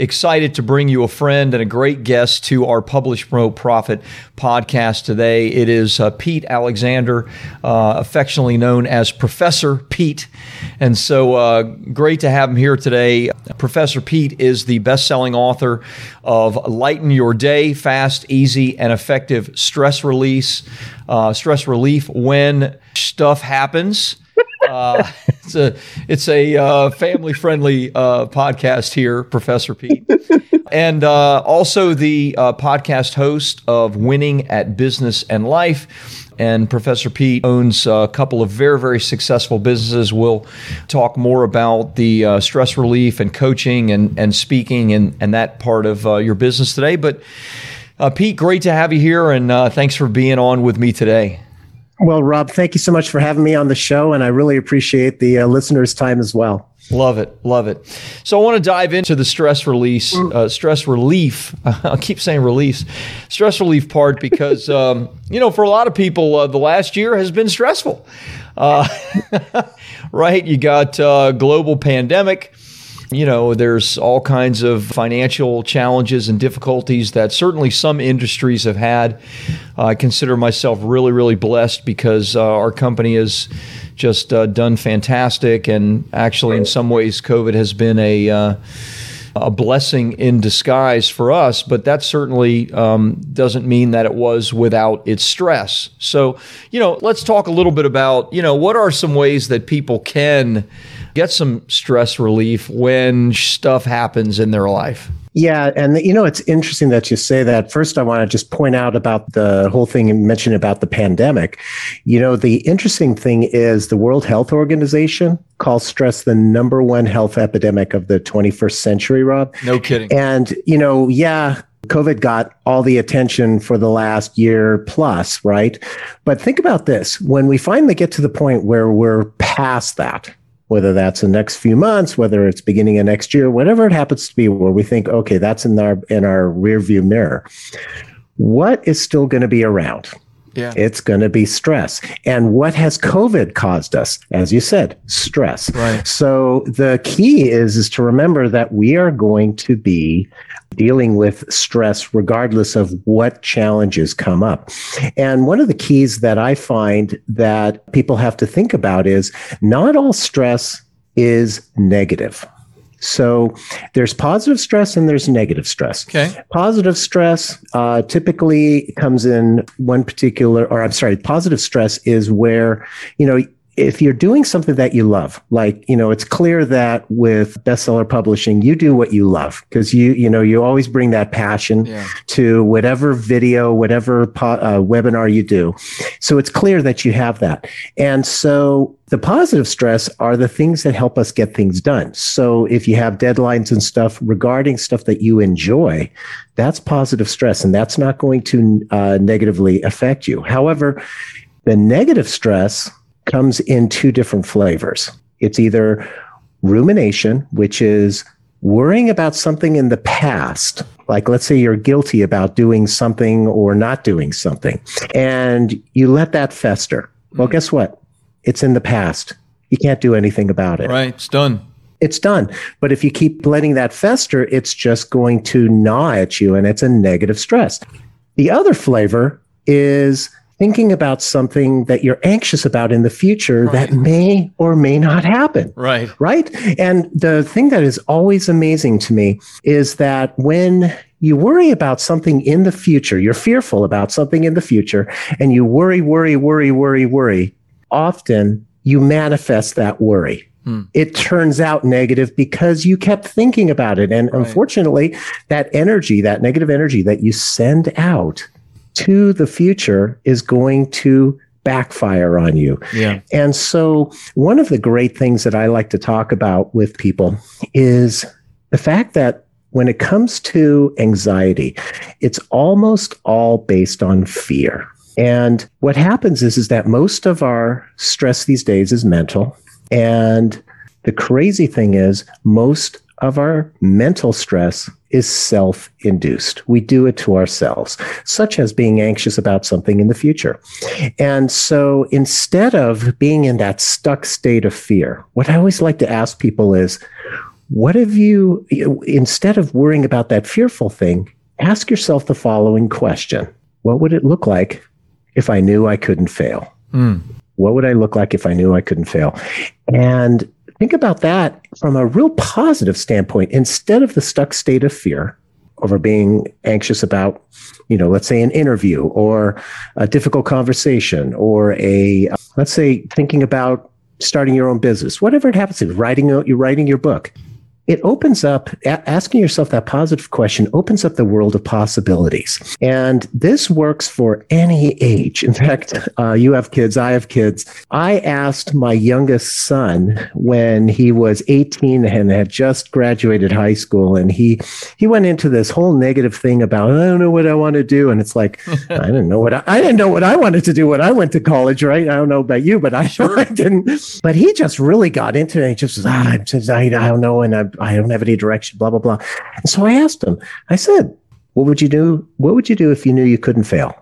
Excited to bring you a friend and a great guest to our Publish Promote Profit podcast today. It is uh, Pete Alexander, uh, affectionately known as Professor Pete. And so uh, great to have him here today. Professor Pete is the best selling author of Lighten Your Day Fast, Easy, and Effective Stress Release, uh, Stress Relief When Stuff Happens. Uh, it's a it's a uh, family friendly uh, podcast here, Professor Pete, and uh, also the uh, podcast host of Winning at Business and Life. And Professor Pete owns a couple of very, very successful businesses. We'll talk more about the uh, stress relief and coaching and, and speaking and, and that part of your business today. But Pete, great to have you here, and thanks for being on with me today. Well, Rob, thank you so much for having me on the show, and I really appreciate the uh, listeners' time as well. Love it, love it. So I want to dive into the stress release, uh, stress relief. I'll keep saying release, stress relief part because um, you know for a lot of people uh, the last year has been stressful. Uh, right, you got uh, global pandemic. You know, there's all kinds of financial challenges and difficulties that certainly some industries have had. Uh, I consider myself really, really blessed because uh, our company has just uh, done fantastic. And actually, in some ways, COVID has been a uh, a blessing in disguise for us, but that certainly um, doesn't mean that it was without its stress. So, you know, let's talk a little bit about, you know, what are some ways that people can get some stress relief when stuff happens in their life. Yeah, and you know it's interesting that you say that. First, I want to just point out about the whole thing and mention about the pandemic. You know, the interesting thing is the World Health Organization calls stress the number one health epidemic of the 21st century, Rob. No kidding. And you know, yeah, COVID got all the attention for the last year plus, right? But think about this. When we finally get to the point where we're past that, whether that's the next few months, whether it's beginning of next year, whatever it happens to be, where we think, okay, that's in our in our rear view mirror. What is still going to be around? Yeah. It's going to be stress. And what has COVID caused us? As you said, stress. Right. So the key is, is to remember that we are going to be dealing with stress regardless of what challenges come up. And one of the keys that I find that people have to think about is not all stress is negative. So there's positive stress and there's negative stress. Okay. Positive stress uh, typically comes in one particular, or I'm sorry, positive stress is where, you know, if you're doing something that you love, like, you know, it's clear that with bestseller publishing, you do what you love because you, you know, you always bring that passion yeah. to whatever video, whatever po- uh, webinar you do. So it's clear that you have that. And so the positive stress are the things that help us get things done. So if you have deadlines and stuff regarding stuff that you enjoy, that's positive stress and that's not going to uh, negatively affect you. However, the negative stress comes in two different flavors. It's either rumination, which is worrying about something in the past. Like, let's say you're guilty about doing something or not doing something, and you let that fester. Well, mm. guess what? It's in the past. You can't do anything about it. Right. It's done. It's done. But if you keep letting that fester, it's just going to gnaw at you and it's a negative stress. The other flavor is thinking about something that you're anxious about in the future right. that may or may not happen. Right. Right. And the thing that is always amazing to me is that when you worry about something in the future, you're fearful about something in the future, and you worry, worry, worry, worry, worry, often you manifest that worry. Hmm. It turns out negative because you kept thinking about it. And right. unfortunately, that energy, that negative energy that you send out, to the future is going to backfire on you. Yeah. And so one of the great things that I like to talk about with people is the fact that when it comes to anxiety, it's almost all based on fear. And what happens is, is that most of our stress these days is mental. And the crazy thing is, most of our mental stress is self induced. We do it to ourselves, such as being anxious about something in the future. And so instead of being in that stuck state of fear, what I always like to ask people is, what have you, instead of worrying about that fearful thing, ask yourself the following question What would it look like if I knew I couldn't fail? Mm. What would I look like if I knew I couldn't fail? And think about that from a real positive standpoint. Instead of the stuck state of fear over being anxious about, you know, let's say an interview or a difficult conversation or a, let's say, thinking about starting your own business, whatever it happens to, writing, you're writing your book it opens up asking yourself that positive question opens up the world of possibilities. And this works for any age. In fact uh, you have kids i have kids. I asked my youngest son when he was 18 and had just graduated high school and he he went into this whole negative thing about i don't know what i want to do. And it's like i didn't know what I, I, didn't know what i wanted to do when i went to college right? I don't know about you but i, sure. I didn't. But he just really got into it he just ah, I, I don't know and I, I don't have any direction, blah, blah, blah. And so I asked him, I said, what would you do? What would you do if you knew you couldn't fail?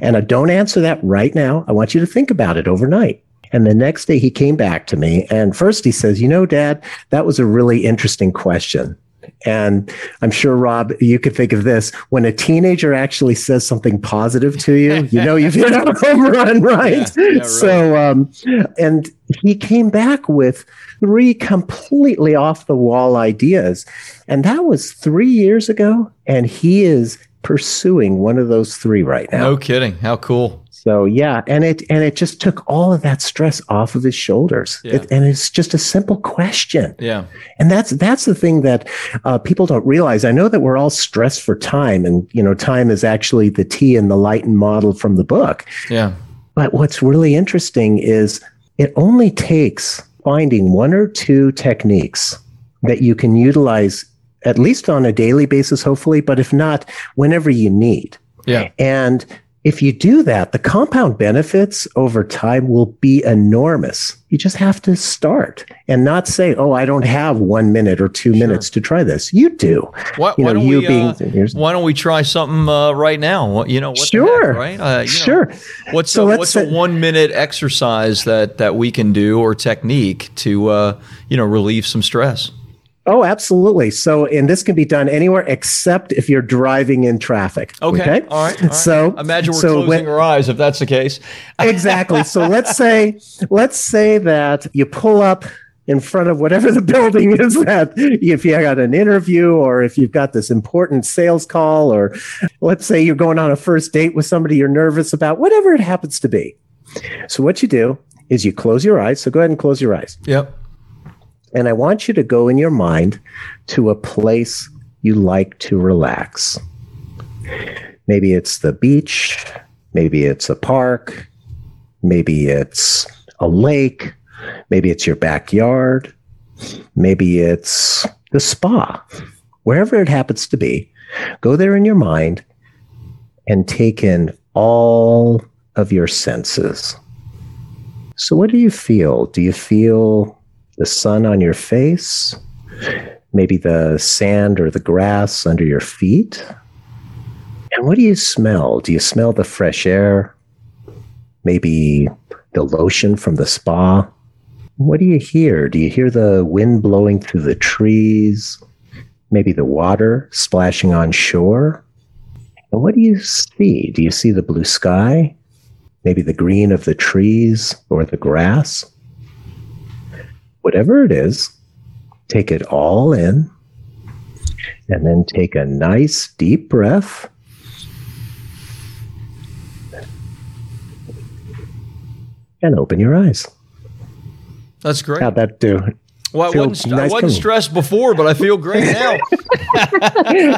And I don't answer that right now. I want you to think about it overnight. And the next day he came back to me. And first he says, You know, dad, that was a really interesting question. And I'm sure, Rob, you could think of this when a teenager actually says something positive to you, you know, you've hit a home run, right? Yeah, yeah, right. So, um, and he came back with three completely off the wall ideas. And that was three years ago. And he is pursuing one of those three right now. No kidding. How cool. So yeah, and it and it just took all of that stress off of his shoulders. Yeah. It, and it's just a simple question. Yeah. And that's that's the thing that uh, people don't realize. I know that we're all stressed for time, and you know, time is actually the T in the Lighten model from the book. Yeah. But what's really interesting is it only takes finding one or two techniques that you can utilize at least on a daily basis, hopefully, but if not, whenever you need. Yeah. And if you do that, the compound benefits over time will be enormous. You just have to start and not say, "Oh, I don't have one minute or two sure. minutes to try this." You do. Why, you know, why don't you we, being, uh, why don't we try something uh, right now? You know, sure, heck, right? Uh, sure. Know, what's so a, what's a one minute exercise that that we can do or technique to uh, you know relieve some stress? Oh, absolutely. So, and this can be done anywhere except if you're driving in traffic. Okay. okay? All, right. All right. So, imagine we're so closing when, our eyes if that's the case. exactly. So let's say, let's say that you pull up in front of whatever the building is that if you got an interview or if you've got this important sales call or let's say you're going on a first date with somebody you're nervous about, whatever it happens to be. So what you do is you close your eyes. So go ahead and close your eyes. Yep. And I want you to go in your mind to a place you like to relax. Maybe it's the beach, maybe it's a park, maybe it's a lake, maybe it's your backyard, maybe it's the spa, wherever it happens to be. Go there in your mind and take in all of your senses. So, what do you feel? Do you feel the sun on your face, maybe the sand or the grass under your feet. And what do you smell? Do you smell the fresh air? Maybe the lotion from the spa? What do you hear? Do you hear the wind blowing through the trees? Maybe the water splashing on shore? And what do you see? Do you see the blue sky? Maybe the green of the trees or the grass? Whatever it is, take it all in, and then take a nice deep breath. And open your eyes. That's great. How'd that do? Well, I wasn't, nice I wasn't stressed before, but I feel great now.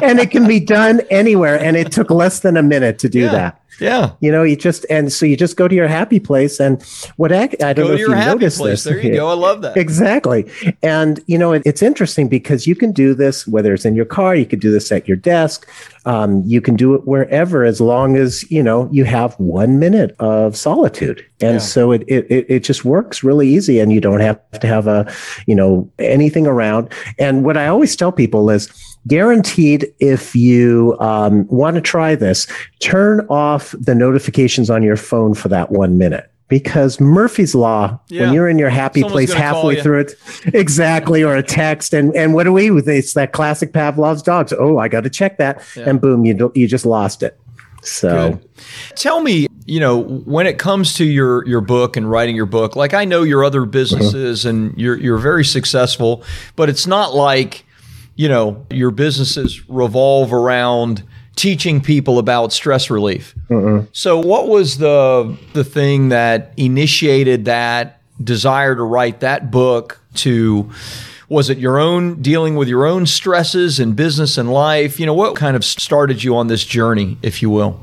and it can be done anywhere. And it took less than a minute to do yeah. that. Yeah. You know, you just and so you just go to your happy place and what I, I don't go know if you noticed place. this. There you go. I love that. Exactly. And you know, it, it's interesting because you can do this whether it's in your car, you could do this at your desk, um, you can do it wherever as long as you know you have one minute of solitude. And yeah. so it, it it just works really easy, and you don't have to have a you know anything around. And what I always tell people is guaranteed if you um, want to try this turn off the notifications on your phone for that one minute because Murphy's Law, yeah. when you're in your happy Someone's place halfway through it, exactly, or a text, and and what do we? It's that classic Pavlov's dogs. Oh, I got to check that, yeah. and boom, you you just lost it. So, Good. tell me, you know, when it comes to your your book and writing your book, like I know your other businesses uh-huh. and you're you're very successful, but it's not like you know, your businesses revolve around teaching people about stress relief. Uh-uh. So what was the the thing that initiated that desire to write that book to was it your own dealing with your own stresses in business and life? You know, what kind of started you on this journey, if you will?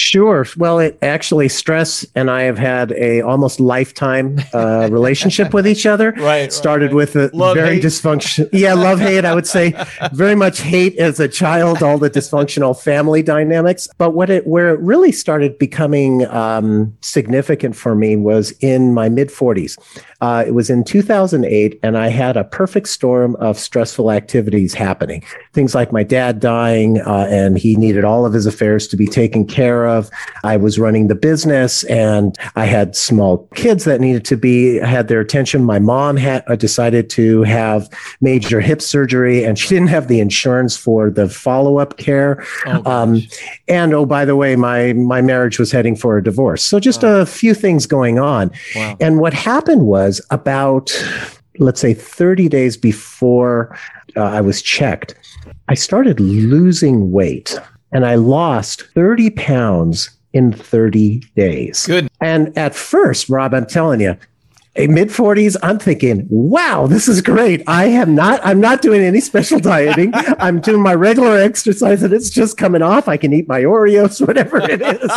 Sure. Well, it actually stress and I have had a almost lifetime uh, relationship with each other. Right. Started right. with a love, very dysfunctional. Yeah, love hate. I would say very much hate as a child. All the dysfunctional family dynamics. But what it where it really started becoming um, significant for me was in my mid forties. Uh, it was in 2008, and I had a perfect storm of stressful activities happening. Things like my dad dying, uh, and he needed all of his affairs to be taken care of. I was running the business, and I had small kids that needed to be had their attention. My mom had uh, decided to have major hip surgery, and she didn't have the insurance for the follow up care. Oh, um, and oh, by the way, my my marriage was heading for a divorce. So just a few things going on. Wow. And what happened was was about, let's say, 30 days before uh, I was checked, I started losing weight and I lost 30 pounds in 30 days. Good. And at first, Rob, I'm telling you, mid 40s i'm thinking wow this is great. I am not i'm not doing any special dieting. I'm doing my regular exercise and it's just coming off. I can eat my oreos whatever it is.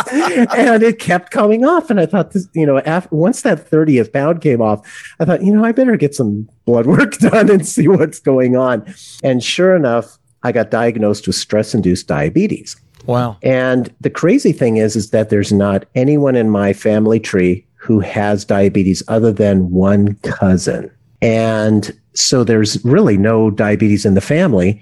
And it kept coming off. And i thought this you know after, once that 30th pound came off i thought you know i better get some blood work done and see what's going on. And sure enough i got diagnosed with stress induced diabetes. Wow. And the crazy thing is, is that there's not anyone in my family tree who has diabetes other than one cousin. And so there's really no diabetes in the family.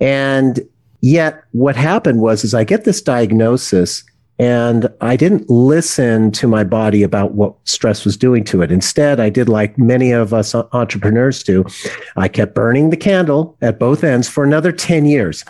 And yet what happened was is I get this diagnosis and I didn't listen to my body about what stress was doing to it. Instead, I did like many of us entrepreneurs do. I kept burning the candle at both ends for another 10 years.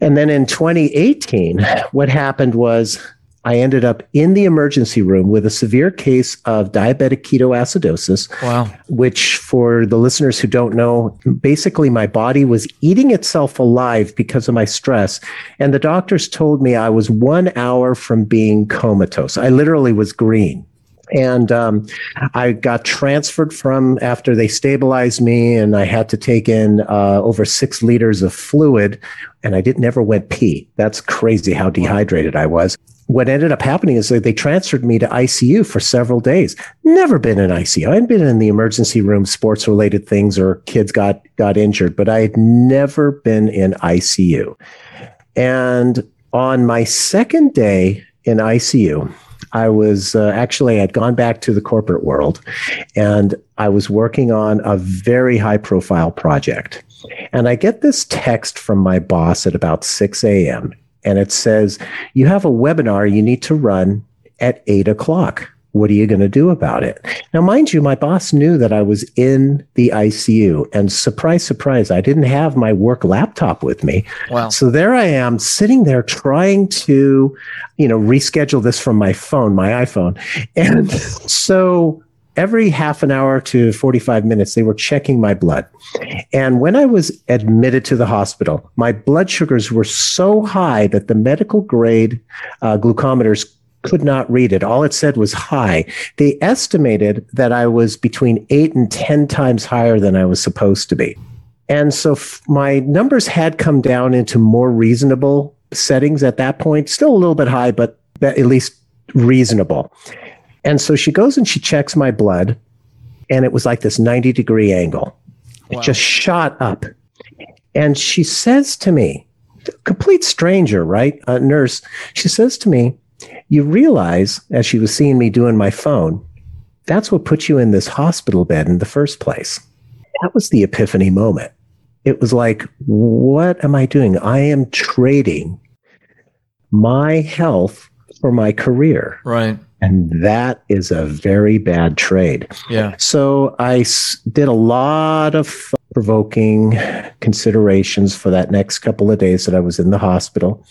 And then in 2018, what happened was I ended up in the emergency room with a severe case of diabetic ketoacidosis. Wow. Which, for the listeners who don't know, basically my body was eating itself alive because of my stress. And the doctors told me I was one hour from being comatose. I literally was green. And um, I got transferred from after they stabilized me, and I had to take in uh, over six liters of fluid, and I didn't never went pee. That's crazy how dehydrated I was what ended up happening is that they transferred me to ICU for several days. Never been in ICU. I had been in the emergency room, sports related things, or kids got got injured, but I had never been in ICU. And on my second day in ICU, I was uh, actually had gone back to the corporate world, and I was working on a very high profile project. And I get this text from my boss at about 6 a.m and it says, You have a webinar you need to run at eight o'clock. What are you going to do about it? Now, mind you, my boss knew that I was in the ICU, and surprise, surprise, I didn't have my work laptop with me. Wow. So there I am sitting there trying to, you know, reschedule this from my phone, my iPhone. And so every half an hour to 45 minutes, they were checking my blood. And when I was admitted to the hospital, my blood sugars were so high that the medical grade uh, glucometers could not read it. All it said was high. They estimated that I was between eight and 10 times higher than I was supposed to be. And so f- my numbers had come down into more reasonable settings at that point, still a little bit high, but at least reasonable. And so she goes and she checks my blood, and it was like this 90 degree angle. Wow. It just shot up. And she says to me, complete stranger, right? A nurse, she says to me, You realize, as she was seeing me doing my phone, that's what put you in this hospital bed in the first place. That was the epiphany moment. It was like, What am I doing? I am trading my health for my career. Right. And that is a very bad trade. Yeah. So I s- did a lot of provoking considerations for that next couple of days that I was in the hospital.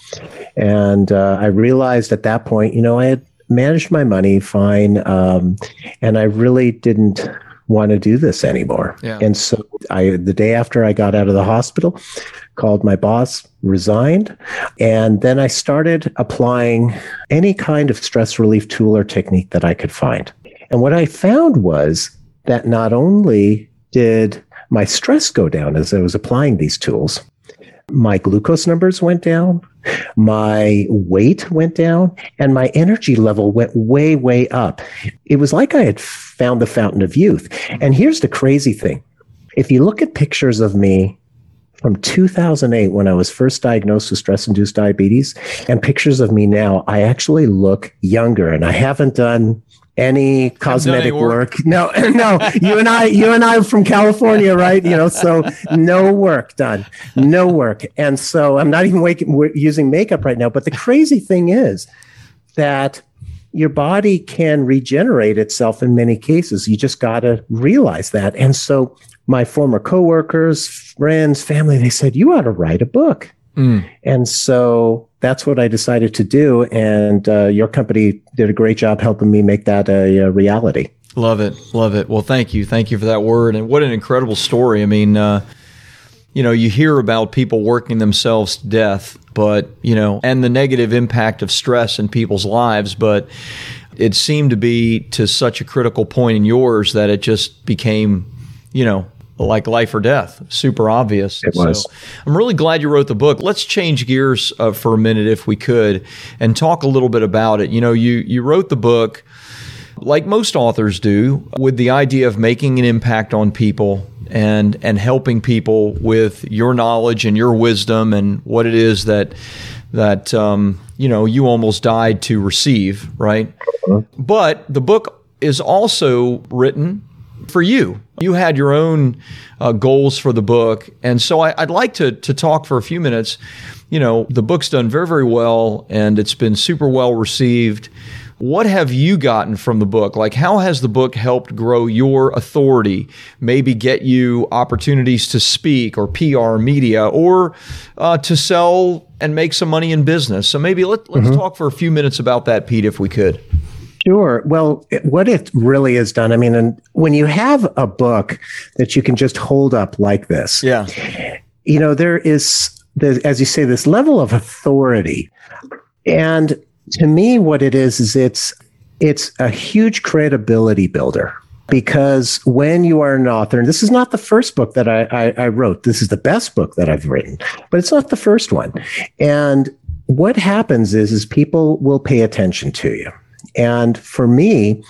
And uh, I realized at that point, you know, I had managed my money fine. Um, and I really didn't want to do this anymore. Yeah. And so I, the day after I got out of the hospital, called my boss, resigned, and then I started applying any kind of stress relief tool or technique that I could find. And what I found was that not only did my stress go down as I was applying these tools, my glucose numbers went down, my weight went down, and my energy level went way, way up. It was like I had found the fountain of youth. And here's the crazy thing if you look at pictures of me from 2008 when I was first diagnosed with stress induced diabetes and pictures of me now, I actually look younger and I haven't done any cosmetic work. work. No, no, you and I, you and I are from California, right? You know, so no work done, no work. And so I'm not even waking, using makeup right now. But the crazy thing is that your body can regenerate itself in many cases. You just got to realize that. And so my former coworkers, friends, family, they said, you ought to write a book. Mm. And so that's what I decided to do. And uh, your company did a great job helping me make that a, a, reality. Love it. Love it. Well, thank you. Thank you for that word. And what an incredible story. I mean, uh, you know, you hear about people working themselves to death, but, you know, and the negative impact of stress in people's lives. But it seemed to be to such a critical point in yours that it just became, you know, like life or death, super obvious. It was. So I'm really glad you wrote the book. Let's change gears uh, for a minute, if we could, and talk a little bit about it. You know, you you wrote the book, like most authors do, with the idea of making an impact on people and and helping people with your knowledge and your wisdom and what it is that that um, you know you almost died to receive, right? Uh-huh. But the book is also written for you. You had your own uh, goals for the book. And so I, would like to, to talk for a few minutes. You know, the book's done very, very well and it's been super well received. What have you gotten from the book? Like, how has the book helped grow your authority? Maybe get you opportunities to speak or PR media or uh, to sell and make some money in business. So maybe let, let's mm-hmm. talk for a few minutes about that, Pete, if we could. Sure. Well, what it really has done, I mean, and when you have a book that you can just hold up like this, yeah, you know, there is, as you say, this level of authority, and to me, what it is is it's it's a huge credibility builder. Because when you are an author, and this is not the first book that I, I, I wrote, this is the best book that I've written, but it's not the first one, and what happens is is people will pay attention to you and for me,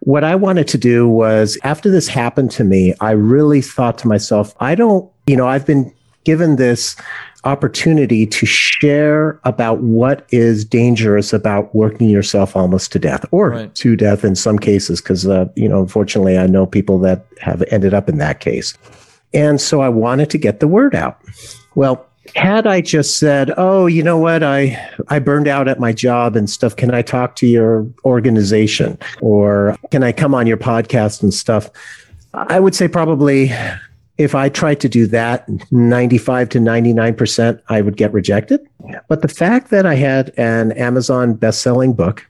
what I wanted to do was after this happened to me, I really thought to myself, I don't, you know, I've been given this opportunity to share about what is dangerous about working yourself almost to death or right. to death in some cases because uh, you know unfortunately i know people that have ended up in that case and so i wanted to get the word out well had I just said, "Oh, you know what? I I burned out at my job and stuff. Can I talk to your organization or can I come on your podcast and stuff?" I would say probably if I tried to do that, 95 to 99% I would get rejected. But the fact that I had an Amazon best-selling book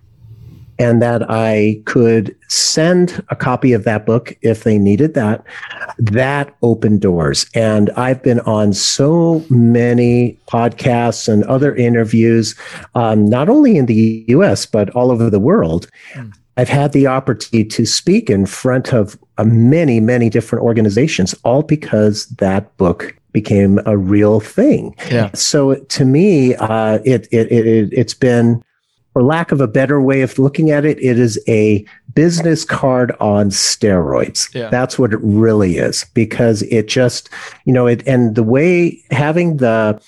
and that I could send a copy of that book if they needed that. That opened doors. And I've been on so many podcasts and other interviews, um, not only in the US, but all over the world. Mm. I've had the opportunity to speak in front of uh, many, many different organizations, all because that book became a real thing. Yeah. So to me, uh, it, it, it, it's been for lack of a better way of looking at it, it is a business card on steroids. Yeah. That's what it really is because it just, you know, it and the way having the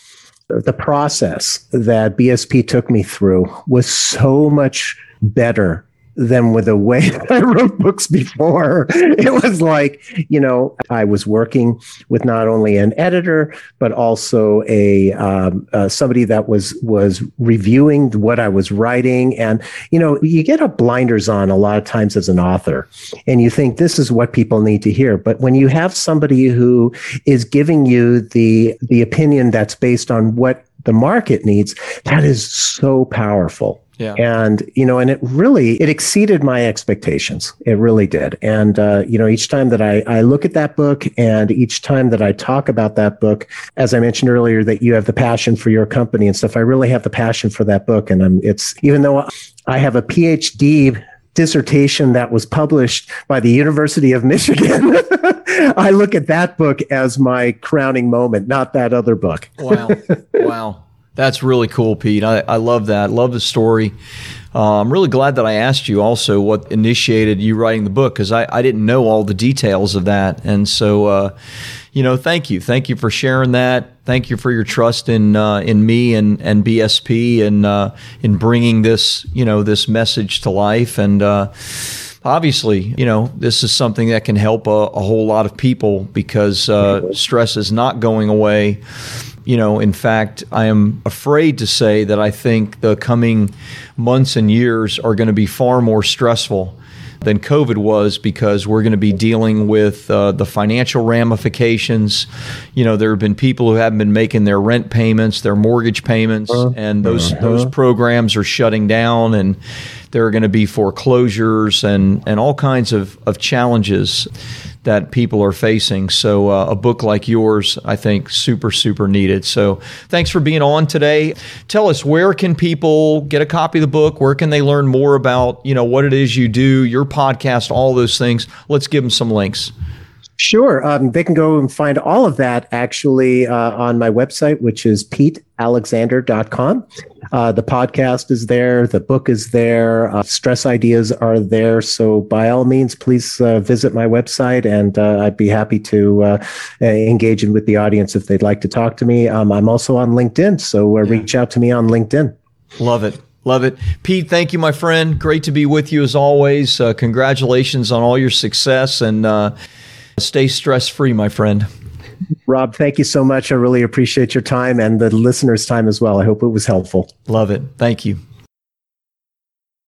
the process that BSP took me through was so much better than with the way I wrote books before. It was like, you know, I was working with not only an editor but also a um, uh, somebody that was was reviewing what I was writing, and you know, you get a blinders on a lot of times as an author, and you think this is what people need to hear. But when you have somebody who is giving you the the opinion that's based on what the market needs, that is so powerful. Yeah. And, you know, and it really, it exceeded my expectations. It really did. And, uh, you know, each time that I, I look at that book and each time that I talk about that book, as I mentioned earlier, that you have the passion for your company and stuff, I really have the passion for that book. And I'm, it's, even though I have a PhD dissertation that was published by the University of Michigan. I look at that book as my crowning moment, not that other book. wow. Wow. That's really cool, Pete. I, I love that. Love the story. Uh, I'm really glad that I asked you also what initiated you writing the book because I, I didn't know all the details of that. And so, uh, you know, thank you. Thank you for sharing that. Thank you for your trust in uh, in me and, and BSP and uh, in bringing this, you know, this message to life. And uh, obviously, you know, this is something that can help a, a whole lot of people because uh, stress is not going away you know, in fact, I am afraid to say that I think the coming months and years are going to be far more stressful than COVID was because we're going to be dealing with uh, the financial ramifications. You know, there have been people who haven't been making their rent payments, their mortgage payments, uh, and those uh-huh. those programs are shutting down, and there are going to be foreclosures and and all kinds of of challenges that people are facing. So, uh, a book like yours, I think, super, super needed. So, thanks for being on today. Tell us where can people get a copy of the book? Where can they learn more about you know what it is you do, your podcast, all those things? Let's give them some links. Sure. Um, they can go and find all of that actually uh, on my website, which is petealexander.com. Uh, the podcast is there, the book is there, uh, stress ideas are there. So, by all means, please uh, visit my website and uh, I'd be happy to uh, engage with the audience if they'd like to talk to me. Um, I'm also on LinkedIn, so yeah. reach out to me on LinkedIn. Love it. Love it. Pete, thank you, my friend. Great to be with you as always. congratulations on all your success and Stay stress free, my friend. Rob, thank you so much. I really appreciate your time and the listeners' time as well. I hope it was helpful. Love it. Thank you.